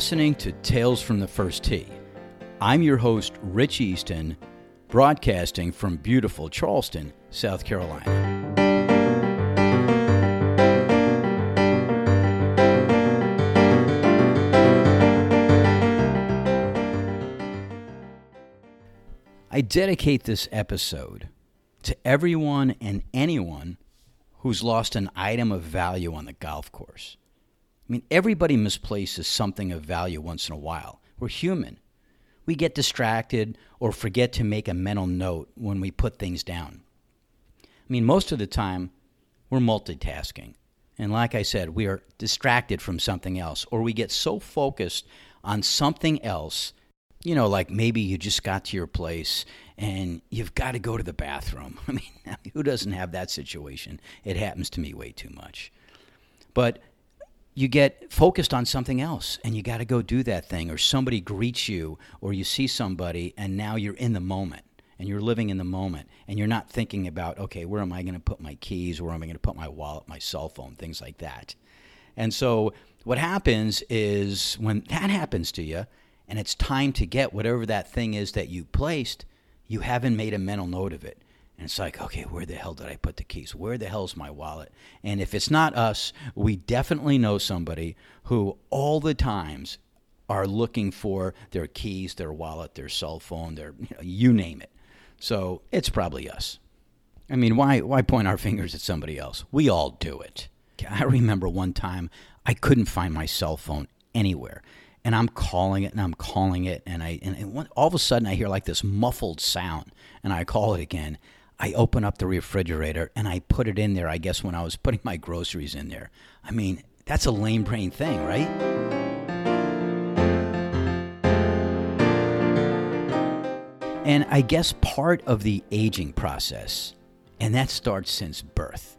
listening to Tales from the First Tee. I'm your host, Rich Easton, broadcasting from beautiful Charleston, South Carolina. I dedicate this episode to everyone and anyone who's lost an item of value on the golf course. I mean, everybody misplaces something of value once in a while. We're human. We get distracted or forget to make a mental note when we put things down. I mean, most of the time, we're multitasking. And like I said, we are distracted from something else, or we get so focused on something else you know, like maybe you just got to your place and you've got to go to the bathroom. I mean, who doesn't have that situation? It happens to me way too much. But you get focused on something else and you got to go do that thing, or somebody greets you, or you see somebody, and now you're in the moment and you're living in the moment and you're not thinking about, okay, where am I going to put my keys? Where am I going to put my wallet, my cell phone, things like that. And so what happens is when that happens to you, and it's time to get whatever that thing is that you placed, you haven't made a mental note of it. And it's like, okay, where the hell did I put the keys? Where the hell's my wallet? And if it's not us, we definitely know somebody who all the times are looking for their keys, their wallet, their cell phone, their you, know, you name it. So it's probably us. I mean, why why point our fingers at somebody else? We all do it. I remember one time I couldn't find my cell phone anywhere and I'm calling it and I'm calling it and I and all of a sudden I hear like this muffled sound and I call it again. I open up the refrigerator and I put it in there. I guess when I was putting my groceries in there. I mean, that's a lame brain thing, right? And I guess part of the aging process, and that starts since birth,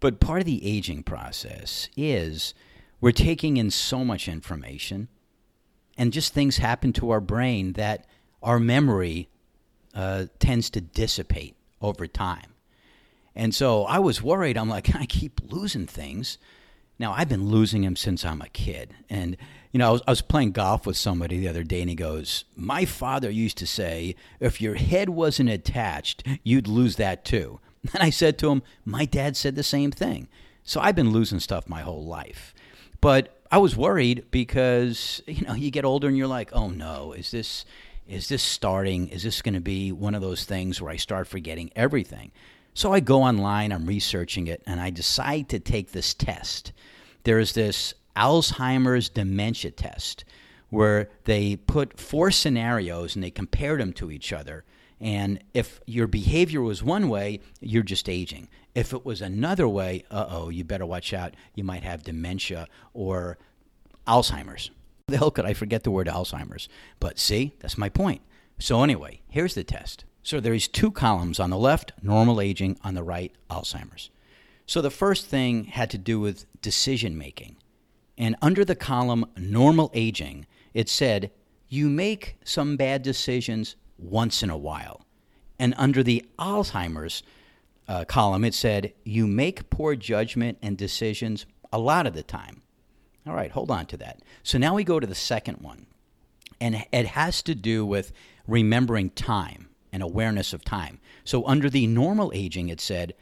but part of the aging process is we're taking in so much information and just things happen to our brain that our memory uh, tends to dissipate over time. And so I was worried. I'm like, I keep losing things. Now, I've been losing them since I'm a kid. And, you know, I was, I was, playing golf with somebody the other day, and he goes, My father used to say, if your head wasn't attached, you'd lose that too. And I said to him, My dad said the same thing. So I've been losing stuff my whole life. But I was worried because you know you get older and you're like, oh no, is this is this starting? Is this going to be one of those things where I start forgetting everything? So I go online, I'm researching it, and I decide to take this test. There's this Alzheimer's dementia test where they put four scenarios and they compared them to each other. And if your behavior was one way, you're just aging. If it was another way, uh oh, you better watch out. You might have dementia or Alzheimer's. The hell could I forget the word Alzheimer's? But see, that's my point. So, anyway, here's the test. So, there's two columns on the left, normal aging, on the right, Alzheimer's. So, the first thing had to do with decision making. And under the column normal aging, it said, you make some bad decisions once in a while. And under the Alzheimer's, uh, column, it said, You make poor judgment and decisions a lot of the time. All right, hold on to that. So now we go to the second one. And it has to do with remembering time and awareness of time. So under the normal aging, it said,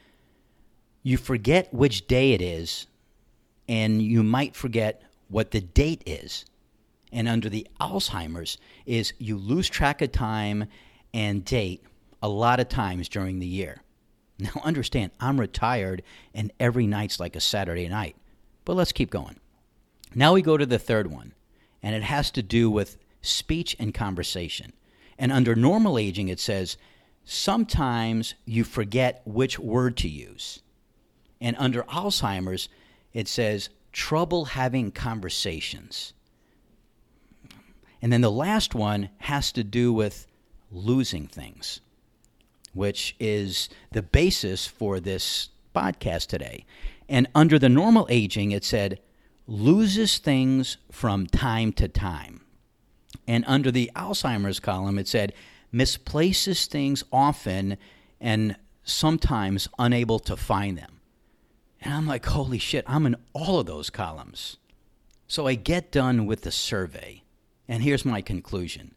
You forget which day it is, and you might forget what the date is. And under the Alzheimer's, is you lose track of time and date a lot of times during the year. Now, understand, I'm retired and every night's like a Saturday night. But let's keep going. Now we go to the third one, and it has to do with speech and conversation. And under normal aging, it says sometimes you forget which word to use. And under Alzheimer's, it says trouble having conversations. And then the last one has to do with losing things which is the basis for this podcast today. And under the normal aging, it said, loses things from time to time. And under the Alzheimer's column, it said, misplaces things often and sometimes unable to find them. And I'm like, holy shit, I'm in all of those columns. So I get done with the survey, and here's my conclusion.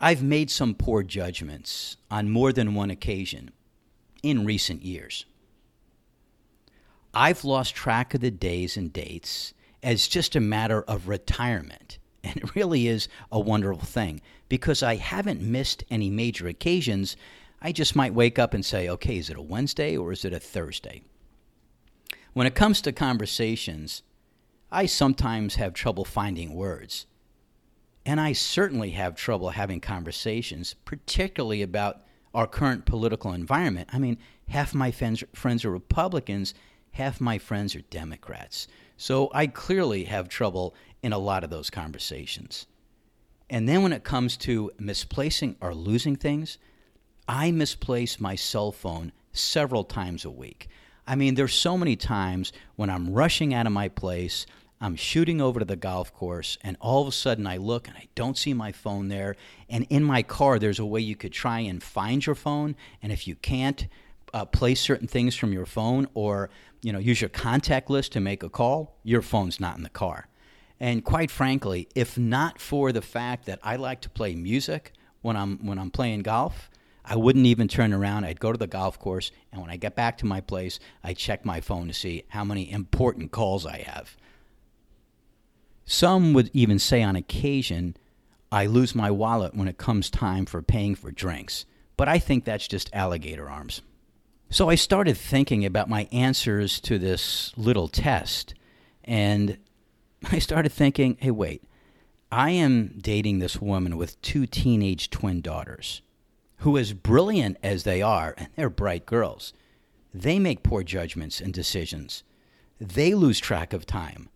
I've made some poor judgments on more than one occasion in recent years. I've lost track of the days and dates as just a matter of retirement. And it really is a wonderful thing because I haven't missed any major occasions. I just might wake up and say, okay, is it a Wednesday or is it a Thursday? When it comes to conversations, I sometimes have trouble finding words. And I certainly have trouble having conversations, particularly about our current political environment. I mean, half my friends, friends are Republicans, half my friends are Democrats. So I clearly have trouble in a lot of those conversations. And then when it comes to misplacing or losing things, I misplace my cell phone several times a week. I mean, there's so many times when I'm rushing out of my place, I'm shooting over to the golf course, and all of a sudden I look and I don't see my phone there. And in my car, there's a way you could try and find your phone. And if you can't, uh, place certain things from your phone or you know use your contact list to make a call your phone's not in the car and quite frankly if not for the fact that i like to play music when i'm when i'm playing golf I wouldn't even turn around. I'd go to the golf course, and when I get back to my place, I check my phone to see how many important calls I have. Some would even say on occasion, I lose my wallet when it comes time for paying for drinks, but I think that's just alligator arms. So I started thinking about my answers to this little test, and I started thinking, hey, wait, I am dating this woman with two teenage twin daughters who, as brilliant as they are, and they're bright girls, they make poor judgments and decisions. They lose track of time.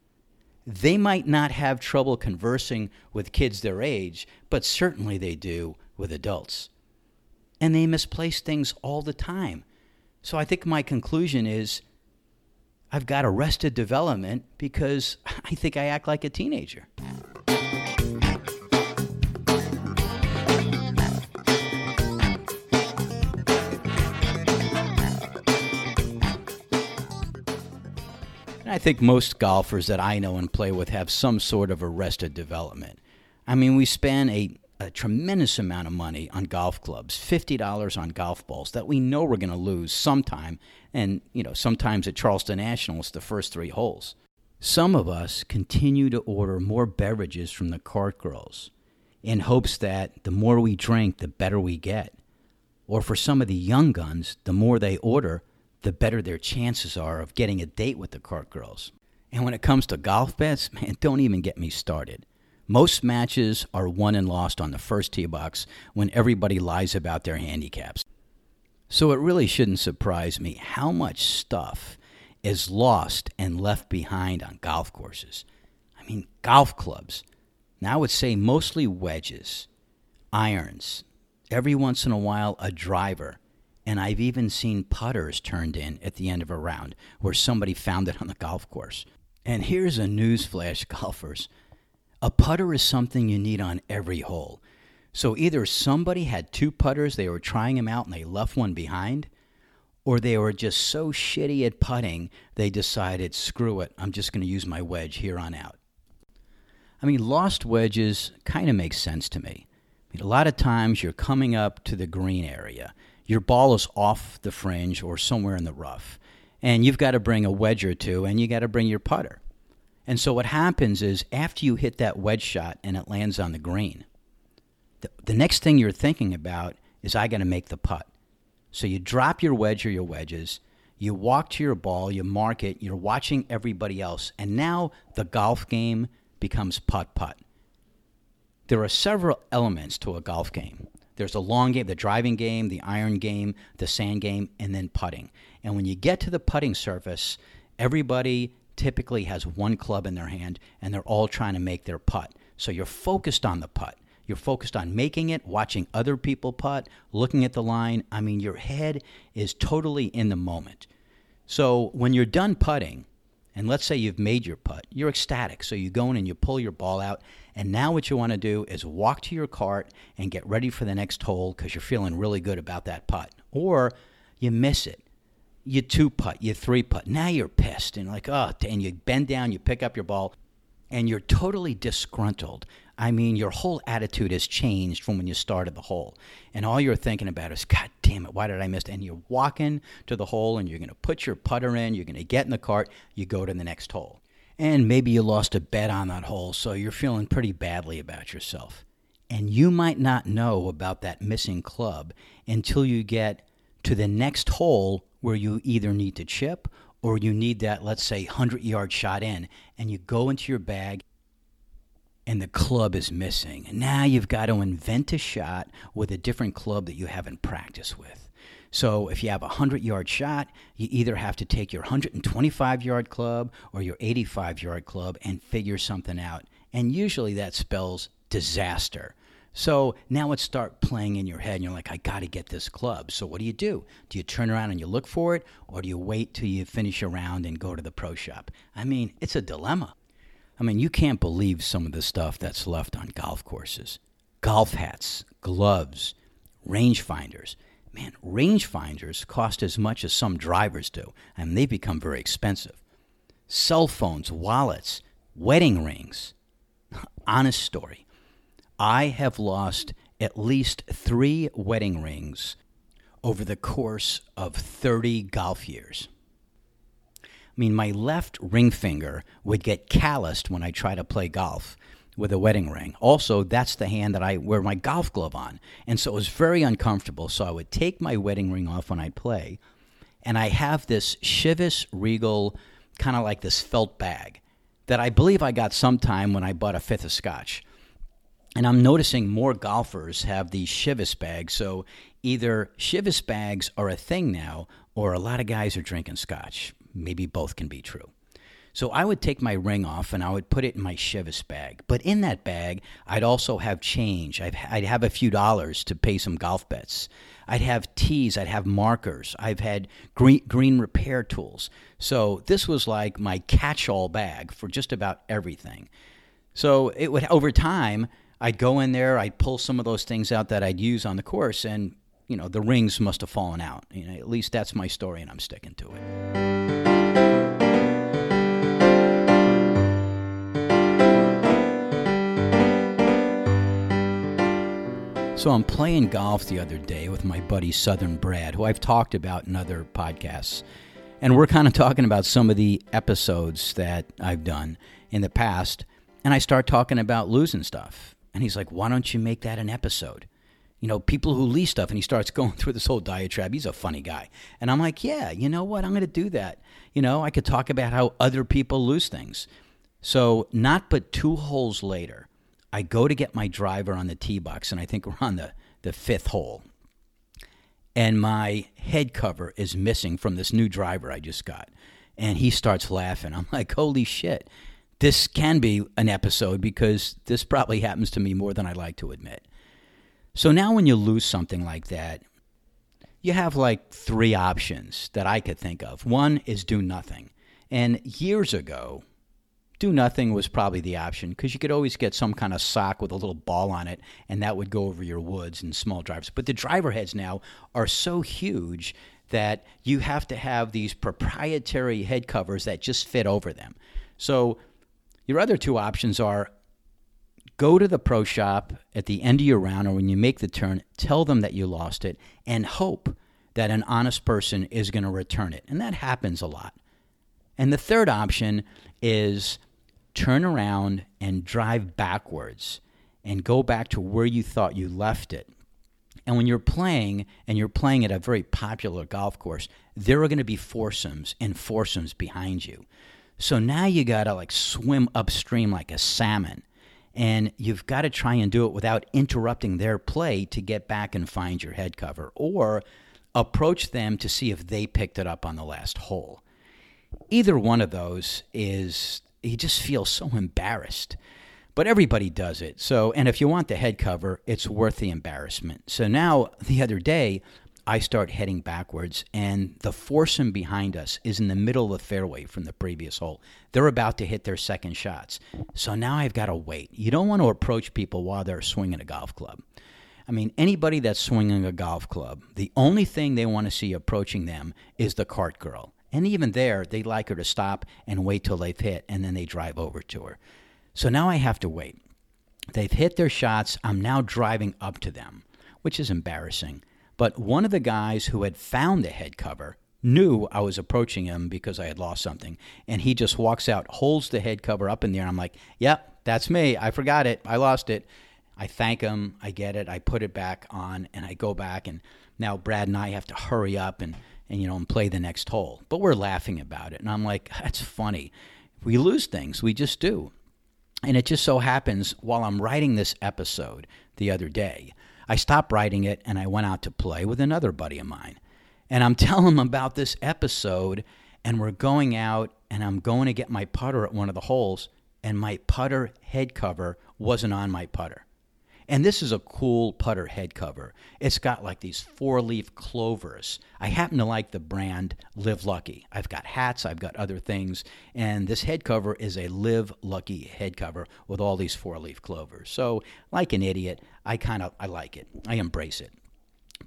They might not have trouble conversing with kids their age, but certainly they do with adults. And they misplace things all the time. So I think my conclusion is I've got arrested development because I think I act like a teenager. I think most golfers that I know and play with have some sort of arrested development. I mean, we spend a, a tremendous amount of money on golf clubs, $50 on golf balls that we know we're going to lose sometime. And, you know, sometimes at Charleston Nationals, the first three holes. Some of us continue to order more beverages from the cart girls in hopes that the more we drink, the better we get. Or for some of the young guns, the more they order, the better their chances are of getting a date with the cart girls. And when it comes to golf bets, man, don't even get me started. Most matches are won and lost on the first tee box when everybody lies about their handicaps. So it really shouldn't surprise me how much stuff is lost and left behind on golf courses. I mean, golf clubs. Now I would say mostly wedges, irons, every once in a while a driver, and I've even seen putters turned in at the end of a round where somebody found it on the golf course. And here's a newsflash, golfers a putter is something you need on every hole. So either somebody had two putters, they were trying them out and they left one behind, or they were just so shitty at putting, they decided, screw it, I'm just going to use my wedge here on out. I mean, lost wedges kind of makes sense to me. I mean, a lot of times you're coming up to the green area your ball is off the fringe or somewhere in the rough. And you've got to bring a wedge or two and you got to bring your putter. And so what happens is after you hit that wedge shot and it lands on the green, the, the next thing you're thinking about is I got to make the putt. So you drop your wedge or your wedges, you walk to your ball, you mark it, you're watching everybody else, and now the golf game becomes putt putt. There are several elements to a golf game. There's the long game, the driving game, the iron game, the sand game, and then putting. And when you get to the putting surface, everybody typically has one club in their hand and they're all trying to make their putt. So you're focused on the putt. You're focused on making it, watching other people putt, looking at the line. I mean, your head is totally in the moment. So when you're done putting, and let's say you've made your putt, you're ecstatic. So you go in and you pull your ball out, and now what you want to do is walk to your cart and get ready for the next hole because you're feeling really good about that putt. Or you miss it. You two putt, you three putt. Now you're pissed and like, oh, and you bend down, you pick up your ball, and you're totally disgruntled. I mean, your whole attitude has changed from when you started the hole. And all you're thinking about is, God damn it, why did I miss? And you're walking to the hole and you're going to put your putter in, you're going to get in the cart, you go to the next hole. And maybe you lost a bet on that hole, so you're feeling pretty badly about yourself. And you might not know about that missing club until you get to the next hole where you either need to chip or you need that, let's say, 100 yard shot in, and you go into your bag and the club is missing. Now you've got to invent a shot with a different club that you haven't practiced with. So if you have a 100 yard shot, you either have to take your 125 yard club or your 85 yard club and figure something out. And usually that spells disaster. So now let's start playing in your head, and you're like, I got to get this club. So what do you do? Do you turn around and you look for it, or do you wait till you finish your round and go to the pro shop? I mean, it's a dilemma. I mean, you can't believe some of the stuff that's left on golf courses golf hats, gloves, rangefinders. Man, rangefinders cost as much as some drivers do, and they become very expensive. Cell phones, wallets, wedding rings. Honest story. I have lost at least three wedding rings over the course of 30 golf years. I mean, my left ring finger would get calloused when I try to play golf with a wedding ring. Also, that's the hand that I wear my golf glove on. And so it was very uncomfortable. So I would take my wedding ring off when I play. And I have this Chivas Regal, kind of like this felt bag that I believe I got sometime when I bought a fifth of scotch. And I'm noticing more golfers have these Chivas bags. So either Chivas bags are a thing now, or a lot of guys are drinking scotch. Maybe both can be true. So I would take my ring off and I would put it in my Chivas bag. But in that bag, I'd also have change. I'd, I'd have a few dollars to pay some golf bets. I'd have tees. I'd have markers. I've had green, green repair tools. So this was like my catch-all bag for just about everything. So it would over time I'd go in there, I'd pull some of those things out that I'd use on the course, and you know the rings must have fallen out. You know, at least that's my story, and I'm sticking to it. So I'm playing golf the other day with my buddy Southern Brad, who I've talked about in other podcasts. And we're kind of talking about some of the episodes that I've done in the past. And I start talking about losing stuff. And he's like, why don't you make that an episode? You know, people who lease stuff. And he starts going through this whole diatribe. He's a funny guy. And I'm like, yeah, you know what? I'm going to do that. You know, I could talk about how other people lose things. So, not but two holes later, I go to get my driver on the tee box, and I think we're on the, the fifth hole. And my head cover is missing from this new driver I just got. And he starts laughing. I'm like, holy shit this can be an episode because this probably happens to me more than I like to admit. So now, when you lose something like that, you have like three options that I could think of. One is do nothing. And years ago, do nothing was probably the option because you could always get some kind of sock with a little ball on it and that would go over your woods and small drives. But the driver heads now are so huge that you have to have these proprietary head covers that just fit over them. So your other two options are go to the pro shop at the end of your round or when you make the turn, tell them that you lost it, and hope that an honest person is going to return it. And that happens a lot. And the third option is turn around and drive backwards and go back to where you thought you left it. And when you're playing and you're playing at a very popular golf course, there are going to be foursomes and foursomes behind you. So now you got to like swim upstream like a salmon. And you've got to try and do it without interrupting their play to get back and find your head cover or approach them to see if they picked it up on the last hole. Either one of those is, you just feel so embarrassed. But everybody does it. So, and if you want the head cover, it's worth the embarrassment. So now, the other day, I start heading backwards, and the foursome behind us is in the middle of the fairway from the previous hole. They're about to hit their second shots. So now I've got to wait. You don't want to approach people while they're swinging a golf club. I mean, anybody that's swinging a golf club, the only thing they want to see approaching them is the cart girl. And even there, they'd like her to stop and wait till they've hit, and then they drive over to her. So now I have to wait. They've hit their shots. I'm now driving up to them, which is embarrassing. But one of the guys who had found the head cover knew I was approaching him because I had lost something. And he just walks out, holds the head cover up in there. And I'm like, yep, that's me. I forgot it. I lost it. I thank him. I get it. I put it back on and I go back. And now Brad and I have to hurry up and, and you know, and play the next hole. But we're laughing about it. And I'm like, that's funny. We lose things. We just do. And it just so happens while I'm writing this episode the other day, I stopped writing it and I went out to play with another buddy of mine. And I'm telling him about this episode, and we're going out, and I'm going to get my putter at one of the holes, and my putter head cover wasn't on my putter. And this is a cool putter head cover. It's got like these four leaf clovers. I happen to like the brand Live Lucky. I've got hats, I've got other things, and this head cover is a Live Lucky head cover with all these four leaf clovers. So, like an idiot, I kind of I like it. I embrace it.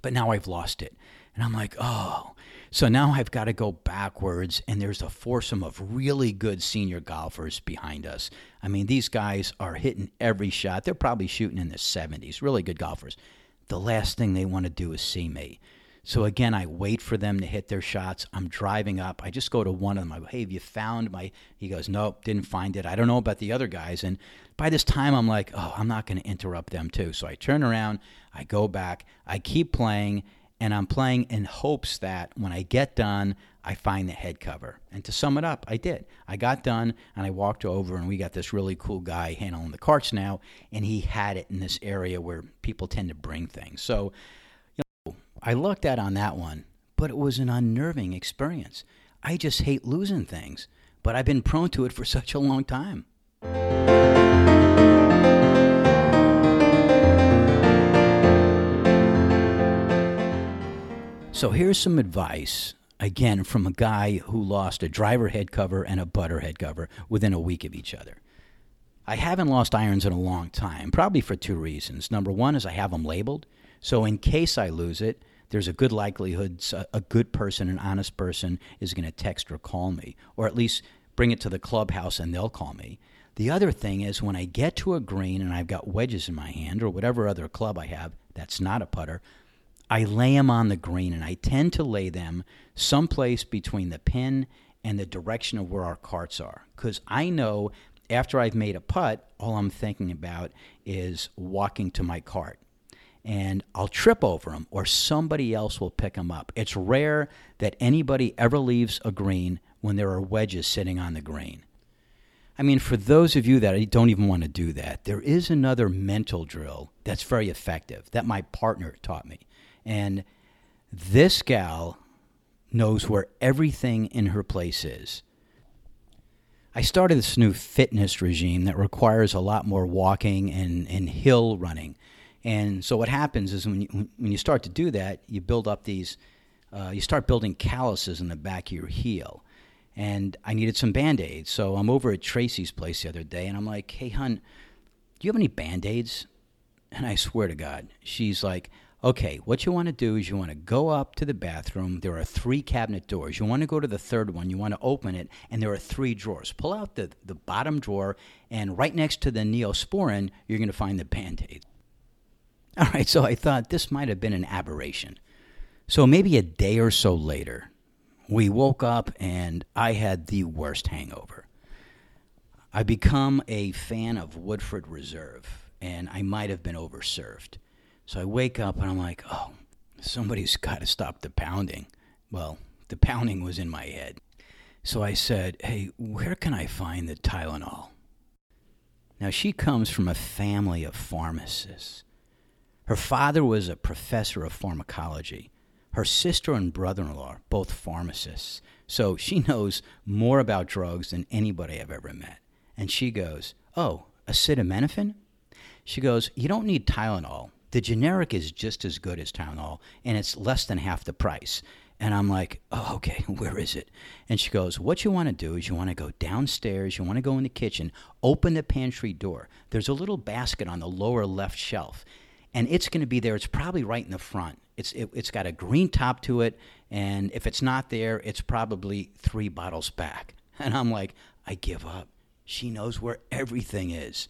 But now I've lost it. And I'm like, oh. So now I've got to go backwards, and there's a foursome of really good senior golfers behind us. I mean, these guys are hitting every shot. They're probably shooting in the 70s, really good golfers. The last thing they want to do is see me. So again, I wait for them to hit their shots. I'm driving up. I just go to one of them. I go, "Hey, have you found my?" He goes, "Nope, didn't find it. I don't know about the other guys." And by this time, I'm like, "Oh, I'm not going to interrupt them too." So I turn around, I go back, I keep playing, and I'm playing in hopes that when I get done, I find the head cover. And to sum it up, I did. I got done and I walked over, and we got this really cool guy handling the carts now, and he had it in this area where people tend to bring things. So, you know, I looked at on that one, but it was an unnerving experience. I just hate losing things, but I've been prone to it for such a long time. So here's some advice, again, from a guy who lost a driver head cover and a putter head cover within a week of each other. I haven't lost irons in a long time, probably for two reasons. Number one is I have them labeled, so in case I lose it, there's a good likelihood uh, a good person, an honest person, is going to text or call me, or at least bring it to the clubhouse and they'll call me. The other thing is when I get to a green and I've got wedges in my hand or whatever other club I have that's not a putter, I lay them on the green, and I tend to lay them someplace between the pin and the direction of where our carts are. Because I know after I've made a putt, all I'm thinking about is walking to my cart. And I'll trip over them, or somebody else will pick them up. It's rare that anybody ever leaves a green when there are wedges sitting on the green. I mean, for those of you that don't even want to do that, there is another mental drill that's very effective that my partner taught me. And this gal knows where everything in her place is. I started this new fitness regime that requires a lot more walking and, and hill running. And so what happens is when you, when you start to do that, you build up these, uh, you start building calluses in the back of your heel. And I needed some band aids. So I'm over at Tracy's place the other day and I'm like, hey, hun, do you have any band aids? And I swear to God, she's like, okay, what you want to do is you want to go up to the bathroom. There are three cabinet doors. You want to go to the third one. You want to open it, and there are three drawers. Pull out the, the bottom drawer, and right next to the neosporin, you're going to find the band aid. All right, so I thought this might have been an aberration. So maybe a day or so later, we woke up and I had the worst hangover. I become a fan of Woodford Reserve, and I might have been overserved. So I wake up and I'm like, oh, somebody's got to stop the pounding. Well, the pounding was in my head. So I said, hey, where can I find the Tylenol? Now, she comes from a family of pharmacists. Her father was a professor of pharmacology. Her sister and brother in law, both pharmacists. So she knows more about drugs than anybody I've ever met. And she goes, Oh, acetaminophen? She goes, You don't need Tylenol. The generic is just as good as Tylenol, and it's less than half the price. And I'm like, oh, okay, where is it? And she goes, what you want to do is you want to go downstairs, you want to go in the kitchen, open the pantry door. There's a little basket on the lower left shelf, and it's going to be there. It's probably right in the front. It's it, it's got a green top to it, and if it's not there, it's probably three bottles back. And I'm like, I give up. She knows where everything is.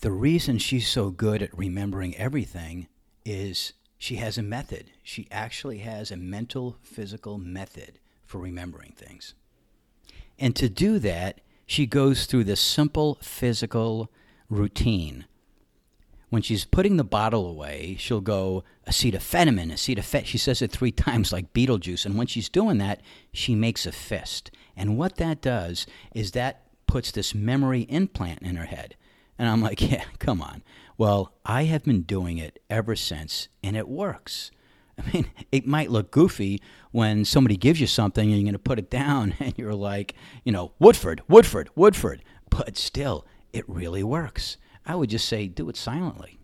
The reason she's so good at remembering everything is she has a method. She actually has a mental, physical method for remembering things. And to do that, she goes through this simple physical routine. When she's putting the bottle away, she'll go acetaminophen, acetaphet. She says it three times like Beetlejuice. And when she's doing that, she makes a fist. And what that does is that puts this memory implant in her head. And I'm like, yeah, come on. Well, I have been doing it ever since, and it works. I mean, it might look goofy when somebody gives you something and you're going to put it down and you're like, you know, Woodford, Woodford, Woodford. But still, it really works. I would just say do it silently.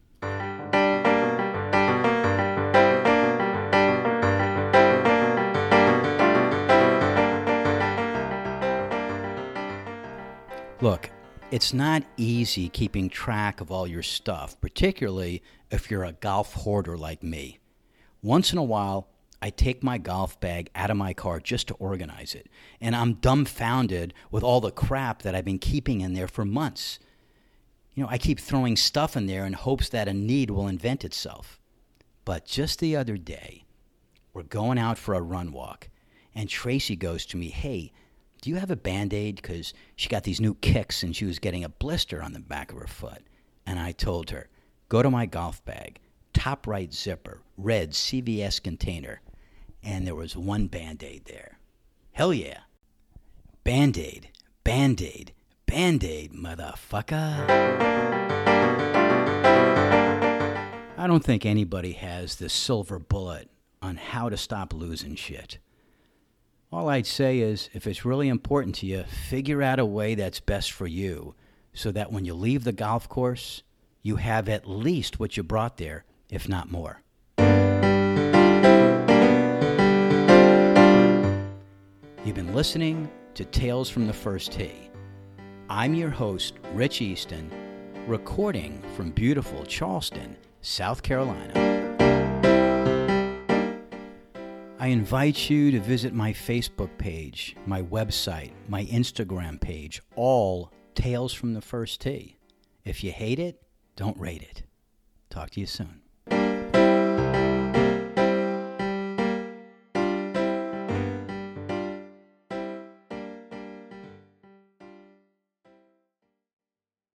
Look, it's not easy keeping track of all your stuff, particularly if you're a golf hoarder like me. Once in a while, I take my golf bag out of my car just to organize it, and I'm dumbfounded with all the crap that I've been keeping in there for months. You know, I keep throwing stuff in there in hopes that a need will invent itself. But just the other day, we're going out for a run walk, and Tracy goes to me, Hey, do you have a band aid? Because she got these new kicks and she was getting a blister on the back of her foot. And I told her, Go to my golf bag, top right zipper, red CVS container. And there was one band aid there. Hell yeah. Band aid, band aid, band aid, motherfucker. I don't think anybody has the silver bullet on how to stop losing shit. All I'd say is if it's really important to you, figure out a way that's best for you so that when you leave the golf course, you have at least what you brought there, if not more. You've been listening to Tales from the First Tee. I'm your host, Rich Easton, recording from beautiful Charleston, South Carolina. I invite you to visit my Facebook page, my website, my Instagram page, all Tales from the First Tee. If you hate it, don't rate it. Talk to you soon.